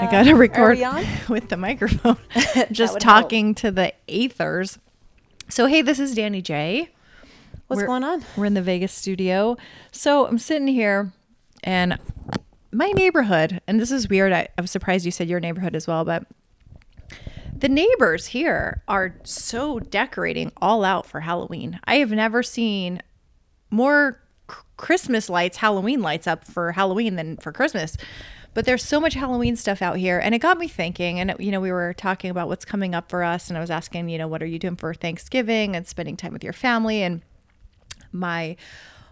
We? Uh, I gotta record Are we on? with the microphone. Just talking to the aethers. So hey, this is Danny J. What's We're- going on? We're in the Vegas studio. So I'm sitting here and my neighborhood, and this is weird. I, I was surprised you said your neighborhood as well, but the neighbors here are so decorating all out for Halloween. I have never seen more Christmas lights, Halloween lights up for Halloween than for Christmas. But there's so much Halloween stuff out here. And it got me thinking. And, you know, we were talking about what's coming up for us. And I was asking, you know, what are you doing for Thanksgiving and spending time with your family? And my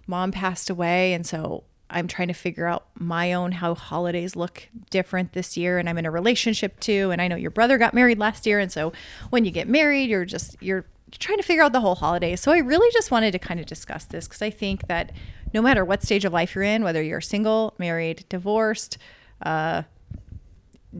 mom passed away. And so I'm trying to figure out my own how holidays look different this year. And I'm in a relationship too. And I know your brother got married last year. And so when you get married, you're just, you're, trying to figure out the whole holiday. So I really just wanted to kind of discuss this because I think that no matter what stage of life you're in, whether you're single, married, divorced, uh,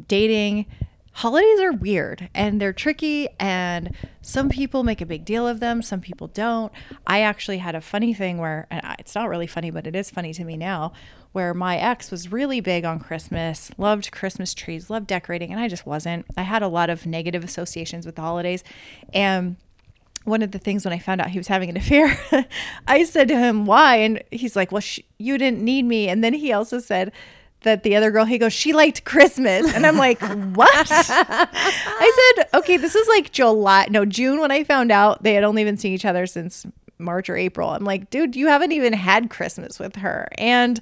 dating, holidays are weird and they're tricky and some people make a big deal of them some people don't i actually had a funny thing where it's not really funny but it is funny to me now where my ex was really big on christmas loved christmas trees loved decorating and i just wasn't i had a lot of negative associations with the holidays and one of the things when I found out he was having an affair, I said to him, "Why?" And he's like, "Well, sh- you didn't need me." And then he also said that the other girl, he goes, "She liked Christmas," and I'm like, "What?" I said, "Okay, this is like July, no June when I found out they had only been seeing each other since March or April." I'm like, "Dude, you haven't even had Christmas with her," and.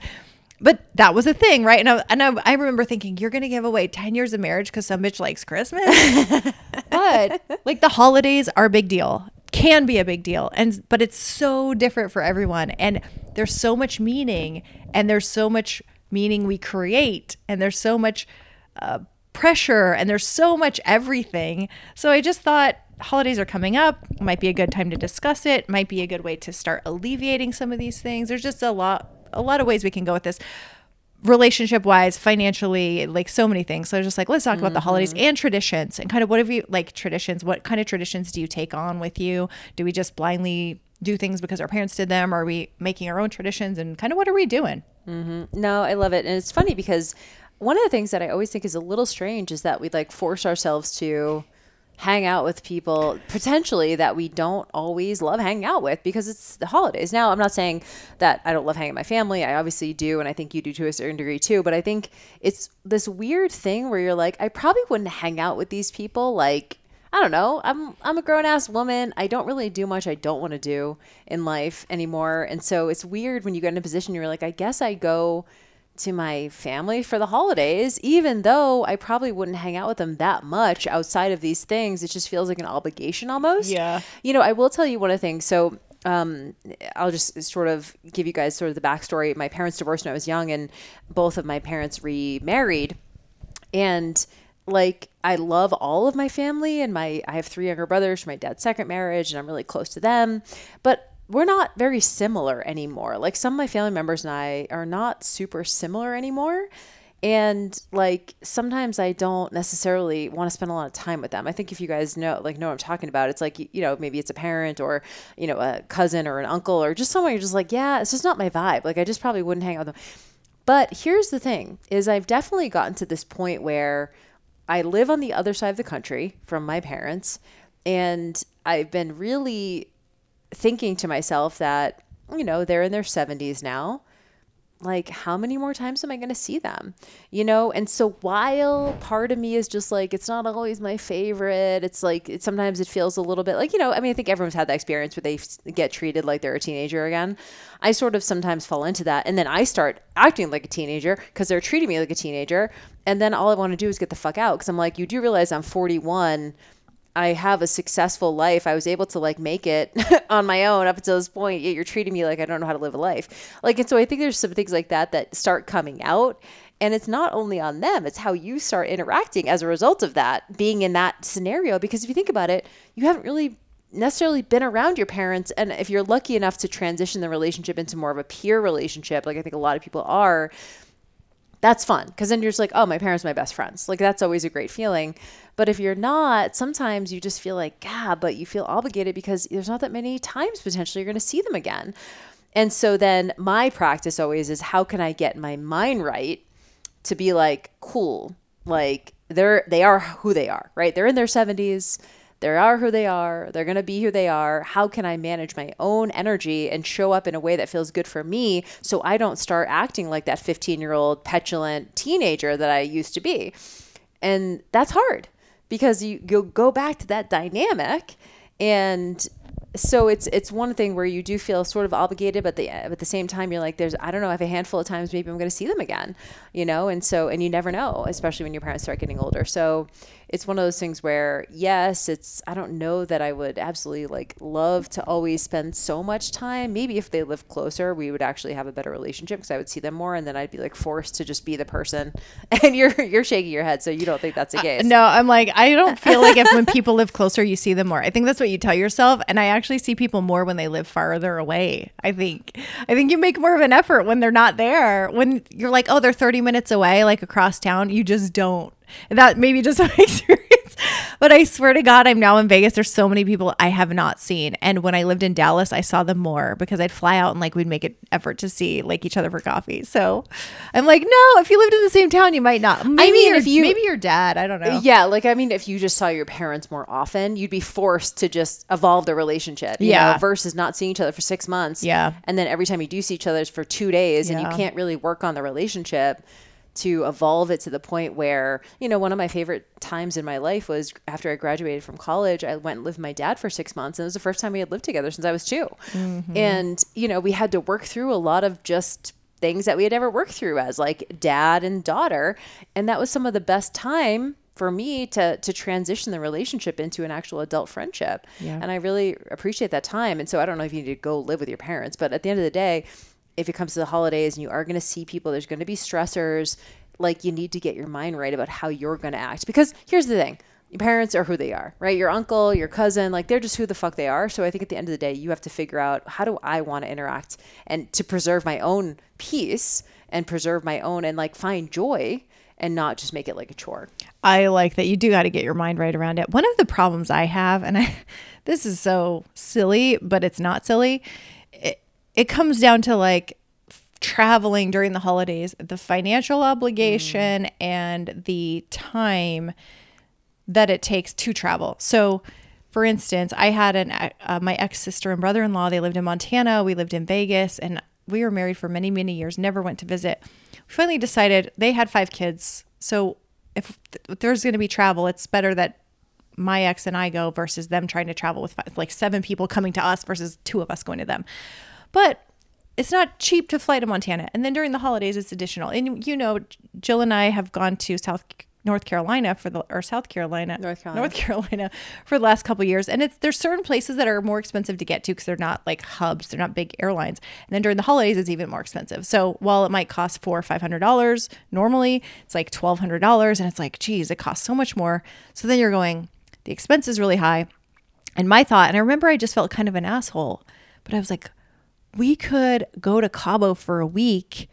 But that was a thing, right? And I, and I, I remember thinking, you're going to give away 10 years of marriage because some bitch likes Christmas? but like the holidays are a big deal can be a big deal and but it's so different for everyone and there's so much meaning and there's so much meaning we create and there's so much uh, pressure and there's so much everything so i just thought holidays are coming up might be a good time to discuss it might be a good way to start alleviating some of these things there's just a lot a lot of ways we can go with this relationship wise, financially, like so many things. So I was just like, let's talk about the holidays and traditions and kind of what have you like traditions? What kind of traditions do you take on with you? Do we just blindly do things because our parents did them? Or are we making our own traditions and kind of what are we doing? Mm-hmm. No, I love it, and it's funny because one of the things that I always think is a little strange is that we like force ourselves to hang out with people potentially that we don't always love hanging out with because it's the holidays. Now, I'm not saying that I don't love hanging my family. I obviously do, and I think you do to a certain degree too. But I think it's this weird thing where you're like, I probably wouldn't hang out with these people like I don't know. I'm I'm a grown ass woman. I don't really do much I don't want to do in life anymore. And so it's weird when you get in a position you're like, I guess I go to my family for the holidays, even though I probably wouldn't hang out with them that much outside of these things. It just feels like an obligation almost. Yeah. You know, I will tell you one of the things. So um, I'll just sort of give you guys sort of the backstory. My parents divorced when I was young, and both of my parents remarried and like I love all of my family and my I have three younger brothers from my dad's second marriage and I'm really close to them but we're not very similar anymore like some of my family members and I are not super similar anymore and like sometimes I don't necessarily want to spend a lot of time with them. I think if you guys know like know what I'm talking about, it's like you know maybe it's a parent or you know a cousin or an uncle or just someone you're just like yeah, it's just not my vibe. Like I just probably wouldn't hang out with them. But here's the thing is I've definitely gotten to this point where I live on the other side of the country from my parents and I've been really thinking to myself that you know, they're in their 70s now. Like how many more times am I going to see them? You know, and so while part of me is just like it's not always my favorite, it's like it, sometimes it feels a little bit like, you know, I mean, I think everyone's had that experience where they get treated like they're a teenager again. I sort of sometimes fall into that and then I start acting like a teenager because they're treating me like a teenager and then all I want to do is get the fuck out because I'm like, you do realize I'm 41 I have a successful life. I was able to like make it on my own up until this point. Yet you're treating me like I don't know how to live a life. Like, and so I think there's some things like that that start coming out. And it's not only on them, it's how you start interacting as a result of that, being in that scenario. Because if you think about it, you haven't really necessarily been around your parents. And if you're lucky enough to transition the relationship into more of a peer relationship, like I think a lot of people are, that's fun because then you're just like, oh, my parents are my best friends. Like that's always a great feeling. But if you're not, sometimes you just feel like, yeah, but you feel obligated because there's not that many times potentially you're going to see them again. And so then my practice always is how can I get my mind right to be like, cool, like they're they are who they are, right? They're in their 70s they are who they are. They're going to be who they are. How can I manage my own energy and show up in a way that feels good for me so I don't start acting like that 15 year old petulant teenager that I used to be? And that's hard because you, you go back to that dynamic and so it's it's one thing where you do feel sort of obligated, but the at the same time you're like, there's I don't know, I have a handful of times maybe I'm going to see them again, you know, and so and you never know, especially when your parents start getting older. So it's one of those things where yes, it's I don't know that I would absolutely like love to always spend so much time. Maybe if they live closer, we would actually have a better relationship because I would see them more, and then I'd be like forced to just be the person. And you're you're shaking your head, so you don't think that's the case? Uh, no, I'm like I don't feel like if when people live closer, you see them more. I think that's what you tell yourself, and I actually see people more when they live farther away. I think I think you make more of an effort when they're not there. When you're like, oh, they're 30 minutes away, like across town, you just don't that maybe just my experience. But I swear to God, I'm now in Vegas. There's so many people I have not seen. And when I lived in Dallas, I saw them more because I'd fly out and like we'd make an effort to see like each other for coffee. So I'm like, no, if you lived in the same town, you might not. Maybe I mean, if you maybe your dad, I don't know. Yeah, like I mean, if you just saw your parents more often, you'd be forced to just evolve the relationship. yeah. Know, versus not seeing each other for six months. Yeah. And then every time you do see each other for two days, yeah. and you can't really work on the relationship to evolve it to the point where, you know, one of my favorite times in my life was after I graduated from college, I went and lived with my dad for six months. And it was the first time we had lived together since I was 2 mm-hmm. And, you know, we had to work through a lot of just things that we had never worked through as like dad and daughter. And that was some of the best time for me to to transition the relationship into an actual adult friendship. Yeah. And I really appreciate that time. And so I don't know if you need to go live with your parents, but at the end of the day, if it comes to the holidays and you are going to see people, there's going to be stressors. Like you need to get your mind right about how you're going to act. Because here's the thing your parents are who they are, right? Your uncle, your cousin, like they're just who the fuck they are. So I think at the end of the day, you have to figure out how do I want to interact and to preserve my own peace and preserve my own and like find joy and not just make it like a chore. I like that you do got to get your mind right around it. One of the problems I have, and I, this is so silly, but it's not silly, it comes down to like traveling during the holidays, the financial obligation mm. and the time that it takes to travel. So, for instance, I had an uh, my ex sister and brother in law. They lived in Montana. We lived in Vegas, and we were married for many many years. Never went to visit. We finally decided they had five kids. So if, if there's going to be travel, it's better that my ex and I go versus them trying to travel with five, like seven people coming to us versus two of us going to them. But it's not cheap to fly to Montana. And then during the holidays, it's additional. And you know, Jill and I have gone to South North Carolina for the or South Carolina, North Carolina, North Carolina for the last couple years, and it's there's certain places that are more expensive to get to because they're not like hubs, they're not big airlines. And then during the holidays, it's even more expensive. So while it might cost four or five hundred dollars normally, it's like twelve hundred dollars, and it's like, geez, it costs so much more. So then you're going, the expense is really high. And my thought, and I remember I just felt kind of an asshole, but I was like, we could go to Cabo for a week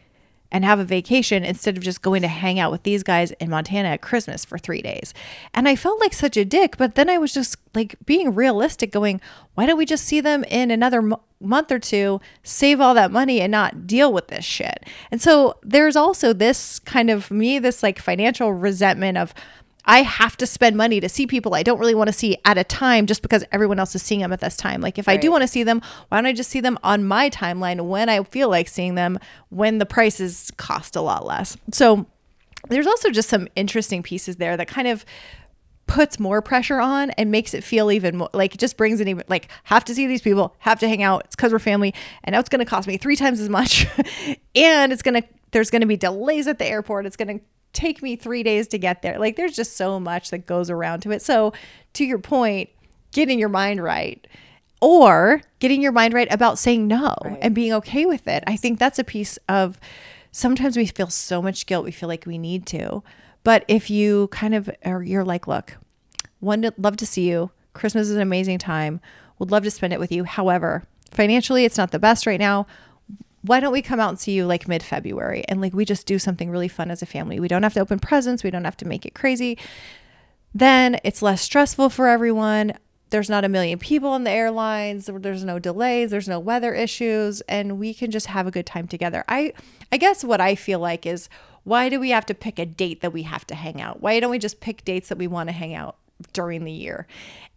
and have a vacation instead of just going to hang out with these guys in Montana at Christmas for three days. And I felt like such a dick, but then I was just like being realistic, going, why don't we just see them in another m- month or two, save all that money and not deal with this shit? And so there's also this kind of me, this like financial resentment of, I have to spend money to see people I don't really want to see at a time just because everyone else is seeing them at this time. Like if right. I do want to see them, why don't I just see them on my timeline when I feel like seeing them when the prices cost a lot less. So there's also just some interesting pieces there that kind of puts more pressure on and makes it feel even more like it just brings it even like have to see these people, have to hang out. It's because we're family, and now it's going to cost me three times as much, and it's going to there's going to be delays at the airport. It's going to take me three days to get there. Like there's just so much that goes around to it. So, to your point, getting your mind right or getting your mind right about saying no right. and being okay with it. I think that's a piece of sometimes we feel so much guilt, we feel like we need to. But if you kind of are, you're like, look, one, love to see you. Christmas is an amazing time. Would love to spend it with you. However, financially, it's not the best right now. Why don't we come out and see you like mid February and like we just do something really fun as a family? We don't have to open presents, we don't have to make it crazy. Then it's less stressful for everyone. There's not a million people on the airlines. There's no delays. There's no weather issues, and we can just have a good time together. I, I guess what I feel like is why do we have to pick a date that we have to hang out? Why don't we just pick dates that we want to hang out during the year?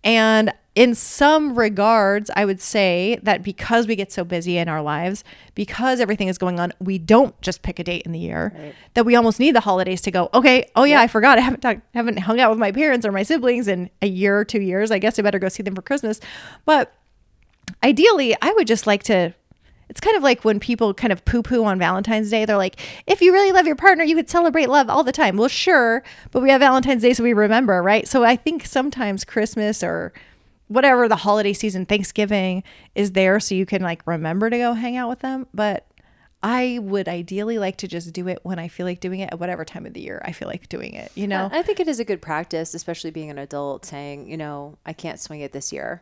And in some regards, I would say that because we get so busy in our lives, because everything is going on, we don't just pick a date in the year. Right. That we almost need the holidays to go. Okay, oh yeah, yeah. I forgot. I haven't talked, haven't hung out with my parents or my siblings in a year or two years. I guess I better go see them for Christmas. But ideally, I would just like to it's kind of like when people kind of poo poo on Valentine's Day. They're like, if you really love your partner, you could celebrate love all the time. Well, sure, but we have Valentine's Day so we remember, right? So I think sometimes Christmas or whatever the holiday season, Thanksgiving is there so you can like remember to go hang out with them. But I would ideally like to just do it when I feel like doing it at whatever time of the year I feel like doing it, you know? I think it is a good practice, especially being an adult saying, you know, I can't swing it this year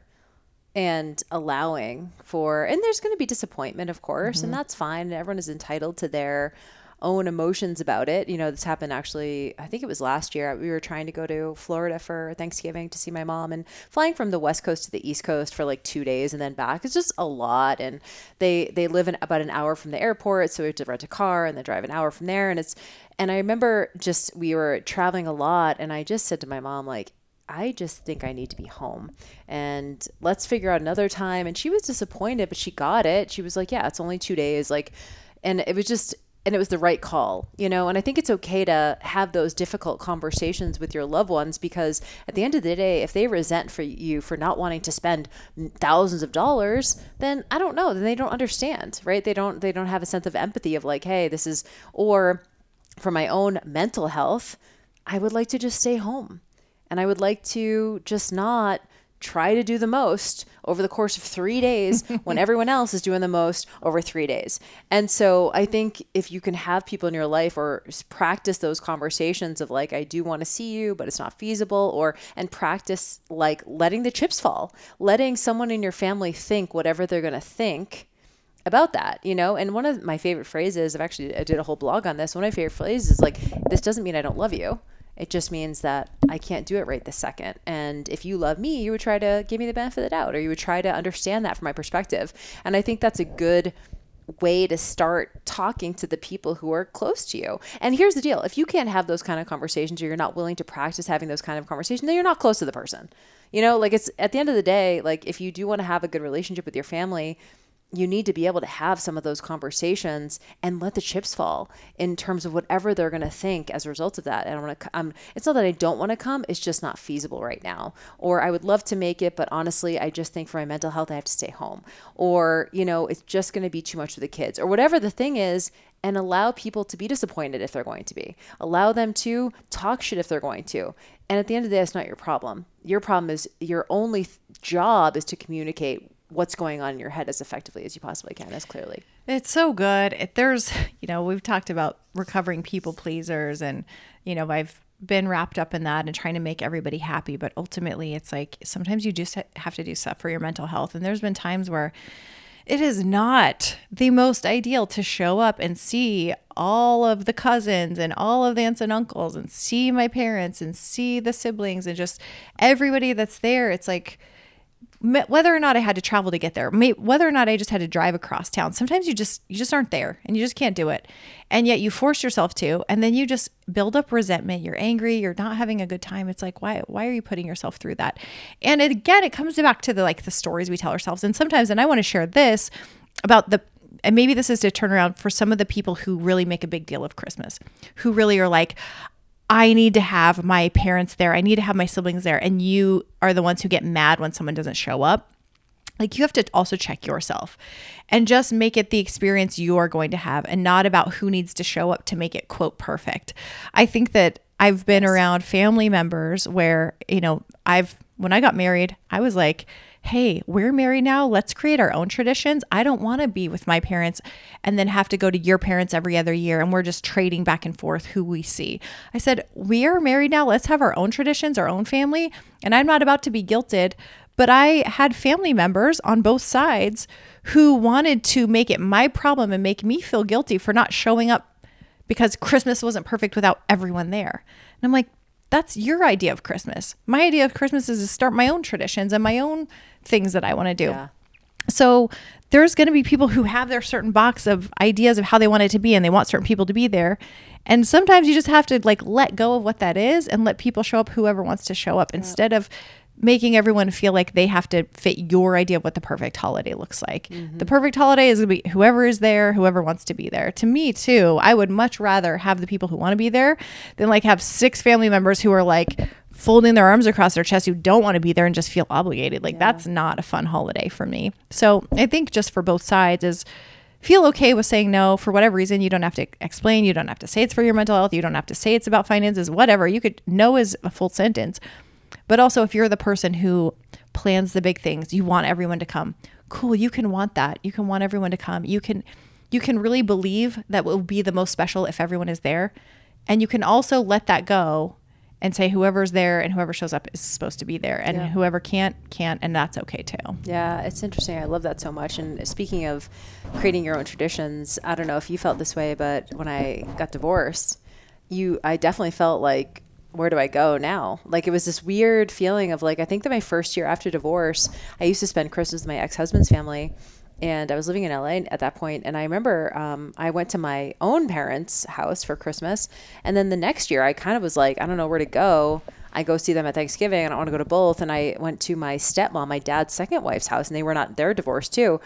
and allowing for and there's going to be disappointment of course mm-hmm. and that's fine everyone is entitled to their own emotions about it. You know, this happened actually, I think it was last year. We were trying to go to Florida for Thanksgiving to see my mom and flying from the West Coast to the East Coast for like two days and then back. It's just a lot. And they, they live in about an hour from the airport. So we have to rent a car and then drive an hour from there. And it's, and I remember just, we were traveling a lot and I just said to my mom, like, I just think I need to be home and let's figure out another time. And she was disappointed, but she got it. She was like, yeah, it's only two days. Like, and it was just, and it was the right call, you know. And I think it's okay to have those difficult conversations with your loved ones because at the end of the day, if they resent for you for not wanting to spend thousands of dollars, then I don't know, then they don't understand, right? They don't they don't have a sense of empathy of like, hey, this is or for my own mental health, I would like to just stay home and I would like to just not try to do the most over the course of three days when everyone else is doing the most over three days. And so I think if you can have people in your life or practice those conversations of like, I do want to see you, but it's not feasible, or and practice like letting the chips fall, letting someone in your family think whatever they're going to think about that, you know? And one of my favorite phrases, I've actually I did a whole blog on this. One of my favorite phrases is like, this doesn't mean I don't love you it just means that I can't do it right this second. And if you love me, you would try to give me the benefit of the doubt or you would try to understand that from my perspective. And I think that's a good way to start talking to the people who are close to you. And here's the deal if you can't have those kind of conversations or you're not willing to practice having those kind of conversations, then you're not close to the person. You know, like it's at the end of the day, like if you do want to have a good relationship with your family, you need to be able to have some of those conversations and let the chips fall in terms of whatever they're going to think as a result of that. And I want to, um, it's not that I don't want to come, it's just not feasible right now. Or I would love to make it, but honestly, I just think for my mental health, I have to stay home. Or, you know, it's just going to be too much for the kids or whatever the thing is. And allow people to be disappointed if they're going to be. Allow them to talk shit if they're going to. And at the end of the day, it's not your problem. Your problem is your only th- job is to communicate what's going on in your head as effectively as you possibly can, as clearly. It's so good. It, there's, you know, we've talked about recovering people pleasers, and, you know, I've been wrapped up in that and trying to make everybody happy. But ultimately, it's like sometimes you just have to do stuff for your mental health. And there's been times where it is not the most ideal to show up and see all of the cousins and all of the aunts and uncles and see my parents and see the siblings and just everybody that's there. It's like, whether or not I had to travel to get there, whether or not I just had to drive across town. Sometimes you just you just aren't there and you just can't do it. And yet you force yourself to and then you just build up resentment. You're angry, you're not having a good time. It's like why why are you putting yourself through that? And again, it comes back to the like the stories we tell ourselves. And sometimes and I want to share this about the and maybe this is to turn around for some of the people who really make a big deal of Christmas, who really are like, I need to have my parents there. I need to have my siblings there. And you are the ones who get mad when someone doesn't show up. Like you have to also check yourself and just make it the experience you are going to have and not about who needs to show up to make it quote perfect. I think that I've been around family members where, you know, I've when I got married, I was like, hey, we're married now. Let's create our own traditions. I don't want to be with my parents and then have to go to your parents every other year and we're just trading back and forth who we see. I said, we are married now. Let's have our own traditions, our own family. And I'm not about to be guilted. But I had family members on both sides who wanted to make it my problem and make me feel guilty for not showing up because Christmas wasn't perfect without everyone there. And I'm like, that's your idea of Christmas. My idea of Christmas is to start my own traditions and my own things that I want to do. Yeah. So there's going to be people who have their certain box of ideas of how they want it to be and they want certain people to be there. And sometimes you just have to like let go of what that is and let people show up whoever wants to show up instead of making everyone feel like they have to fit your idea of what the perfect holiday looks like. The mm-hmm. perfect holiday is going to be whoever is there, whoever wants to be there. To me, too, I would much rather have the people who want to be there than like have six family members who are like folding their arms across their chest who don't want to be there and just feel obligated. Like that's not a fun holiday for me. So I think just for both sides is feel okay with saying no for whatever reason. You don't have to explain. You don't have to say it's for your mental health. You don't have to say it's about finances, whatever. You could no is a full sentence. But also, if you're the person who plans the big things, you want everyone to come. Cool, you can want that. You can want everyone to come. You can you can really believe that will be the most special if everyone is there. And you can also let that go and say whoever's there and whoever shows up is supposed to be there and whoever can't can't and that's okay too. Yeah, it's interesting. I love that so much. And speaking of creating your own traditions, I don't know if you felt this way, but when I got divorced, you I definitely felt like where do I go now? Like it was this weird feeling of like I think that my first year after divorce, I used to spend Christmas with my ex-husband's family and I was living in LA at that point. And I remember um, I went to my own parents' house for Christmas, and then the next year I kind of was like, I don't know where to go. I go see them at Thanksgiving. I don't want to go to both. And I went to my stepmom, my dad's second wife's house, and they were not they're divorced too.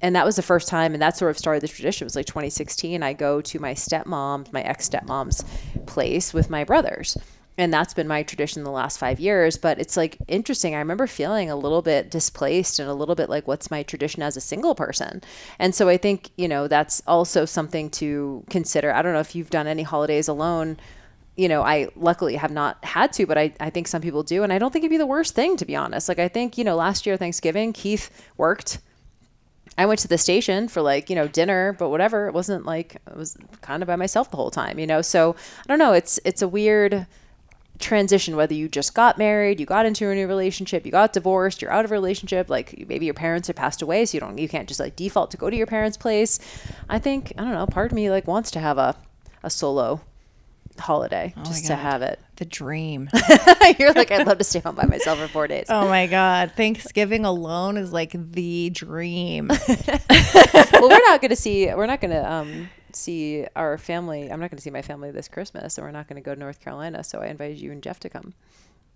And that was the first time, and that sort of started the tradition. It was like 2016. I go to my stepmom, my ex stepmom's place with my brothers and that's been my tradition the last five years but it's like interesting i remember feeling a little bit displaced and a little bit like what's my tradition as a single person and so i think you know that's also something to consider i don't know if you've done any holidays alone you know i luckily have not had to but I, I think some people do and i don't think it'd be the worst thing to be honest like i think you know last year thanksgiving keith worked I went to the station for like, you know, dinner, but whatever. It wasn't like I was kind of by myself the whole time, you know. So I don't know. It's it's a weird transition whether you just got married you got into a new relationship you got divorced you're out of a relationship like maybe your parents have passed away so you don't you can't just like default to go to your parents place i think i don't know part of me like wants to have a a solo holiday just to have it The dream. you're like i'd love to stay home by myself for four days oh my God. Thanksgiving alone is like the dream. well we're not gonna see we're not gonna um see our family i'm not gonna see my family this christmas and we're not gonna go to north carolina so i invited you and jeff to come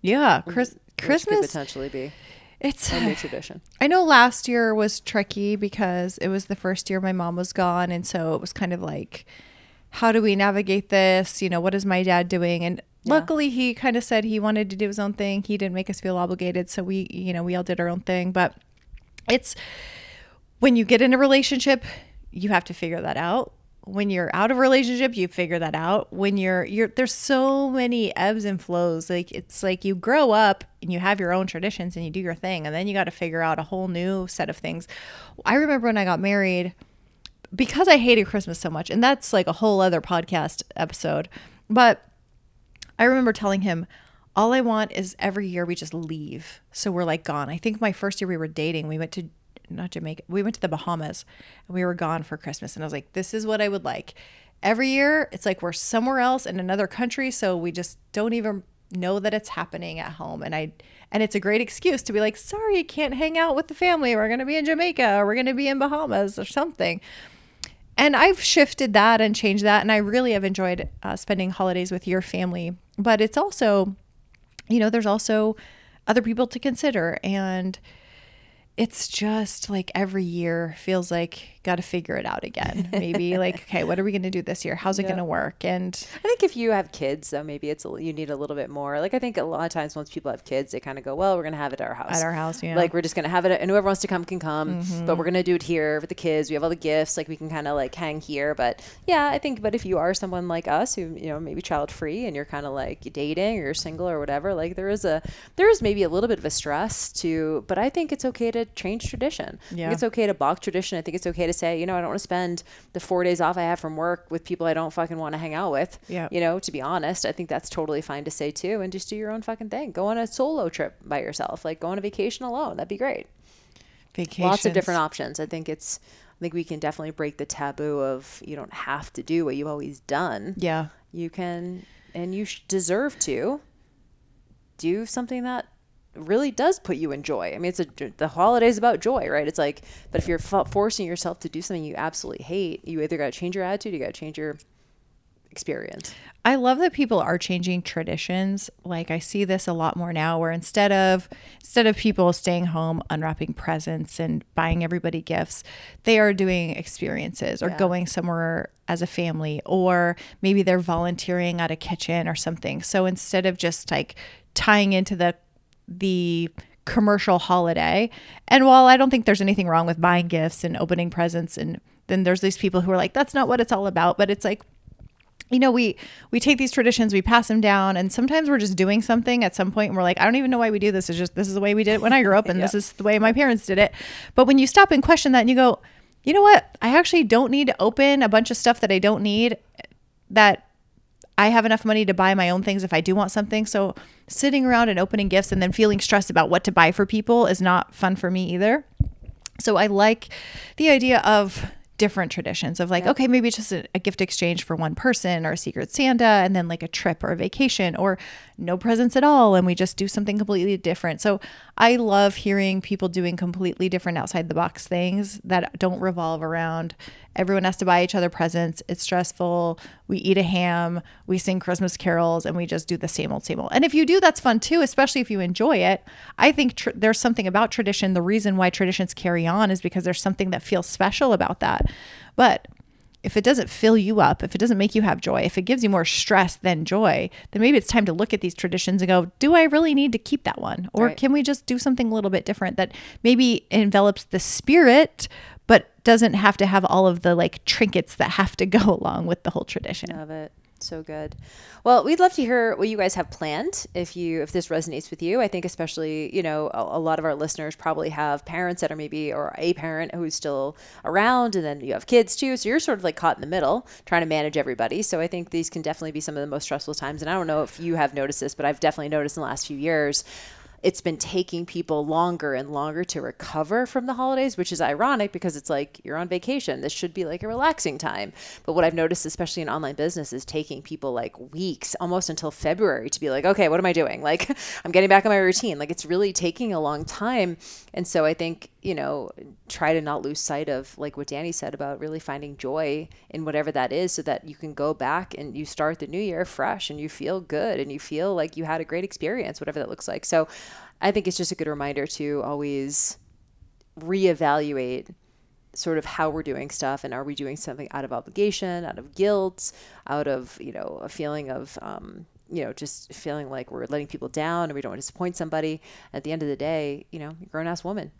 Yeah. Mm, Chris, which could potentially be It's a new tradition I know last year was tricky because it was the first year my mom was gone. And so it was kind of like, how do we navigate this? You know, what is my dad doing? And luckily he kind of said he wanted to do his own thing. He didn't make us feel obligated. So we, you know, we all did our own thing. But it's when you get in a relationship, you have to figure that out. When you're out of a relationship, you figure that out. When you're you're there's so many ebbs and flows. Like it's like you grow up and you have your own traditions and you do your thing and then you got to figure out a whole new set of things. I remember when I got married because I hated Christmas so much, and that's like a whole other podcast episode. But I remember telling him, all I want is every year we just leave. So we're like gone. I think my first year we were dating, we went to not Jamaica, we went to the Bahamas and we were gone for Christmas. And I was like, this is what I would like. Every year, it's like we're somewhere else in another country. So we just don't even know that it's happening at home. And I, and it's a great excuse to be like, sorry, you can't hang out with the family. We're going to be in Jamaica or we're going to be in Bahamas or something and I've shifted that and changed that, and I really have enjoyed uh, spending holidays with your family. But it's also, you know, there's also other people to consider, and it's just like every year feels like got to figure it out again. Maybe like, okay, what are we going to do this year? How's it going to work? And I think if you have kids, though, maybe it's a, you need a little bit more. Like I think a lot of times once people have kids, they kind of go, well, we're gonna have it at our house. At our house, yeah. Like we're just gonna have it, and whoever wants to come can come. But we're mm-hmm. gonna do it here with the kids. We have all the gifts. Like we can kind of like hang here. But yeah, I think. But if you are someone like us who you know maybe child free and you're kind of like dating or you're single or whatever, like there is a there is maybe a little bit of a stress to. But I think it's okay to change tradition. Yeah. it's okay to balk tradition. I think it's okay to say, you know, I don't want to spend the four days off I have from work with people I don't fucking want to hang out with. Yeah. You know, to be honest, I think that's totally fine to say too. And just do your own fucking thing. Go on a solo trip by yourself. Like go on a vacation alone. That'd be great. vacations. Lots of different options. I think it's, I think we can definitely break the taboo of you don't have to do what you've always done. Yeah. You can, and you deserve to do something that really does put you in joy. I mean, it's a the holidays about joy, right? It's like, but if you're f- forcing yourself to do something you absolutely hate, you either got to change your attitude, you got to change your experience. I love that people are changing traditions. Like I see this a lot more now where instead of instead of people staying home unwrapping presents and buying everybody gifts, they are doing experiences or going somewhere as a family or maybe they're volunteering at a kitchen or something. So instead of just like tying into the the commercial holiday. And while I don't think there's anything wrong with buying gifts and opening presents and then there's these people who are like that's not what it's all about, but it's like you know we we take these traditions we pass them down and sometimes we're just doing something at some point and we're like i don't even know why we do this. It's just this is the way we did it when i grew up and this is the way my parents did it. But when you stop and question that and you go you know what? I actually don't need to open a bunch of stuff that i don't need that I have enough money to buy my own things if I do want something. So sitting around and opening gifts and then feeling stressed about what to buy for people is not fun for me either. So I like the idea of different traditions of like, okay, maybe just a, a gift exchange for one person or a secret Santa and then like a trip or a vacation or no presents at all. And we just do something completely different. So I love hearing people doing completely different outside the box things that don't revolve around everyone has to buy each other presents. It's stressful. We eat a ham, we sing Christmas carols, and we just do the same old, same old. And if you do, that's fun too, especially if you enjoy it. I think tr- there's something about tradition. The reason why traditions carry on is because there's something that feels special about that. But if it doesn't fill you up, if it doesn't make you have joy, if it gives you more stress than joy, then maybe it's time to look at these traditions and go, do I really need to keep that one? Or Right. can we just do something a little bit different that maybe envelops the spirit, but doesn't have to have all of the like trinkets that have to go along with the whole tradition? Love it. So good. Well, we'd love to hear what you guys have planned if you if this resonates with you. I think especially, you know, a, a lot of our listeners probably have parents that are maybe or a parent who's still around and then you have kids too. So you're sort of like caught in the middle trying to manage everybody. So I think these can definitely be some of the most stressful times and I don't know if you have noticed this, but I've definitely noticed in the last few years it's been taking people longer and longer to recover from the holidays, which is ironic because it's like you're on vacation. This should be like a relaxing time. But what I've noticed, especially in online business, is taking people like weeks, almost until February, to be like, okay, what am I doing? Like, I'm getting back on my routine. Like, it's really taking a long time. And so I think, you know, try to not lose sight of like what Danny said about really finding joy in whatever that is so that you can go back and you start the new year fresh and you feel good and you feel like you had a great experience, whatever that looks like. So I think it's just a good reminder to always reevaluate sort of how we're doing stuff and are we doing something out of obligation, out of guilt, out of, you know, a feeling of, um, you know, just feeling like we're letting people down and we don't want to disappoint somebody. At the end of the day, you know, you're grown ass woman.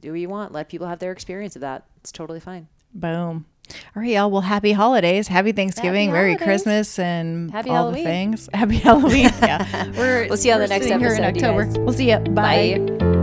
Do what you want. Let people have their experience of that. It's totally fine. Boom. All right, y'all. Well, happy holidays, happy Thanksgiving, Merry holidays. Christmas, and Happy all Halloween. the things. Happy Halloween. Yeah, we're We'll see you on the next sitting here in episode, October. We'll see you. Bye. Bye.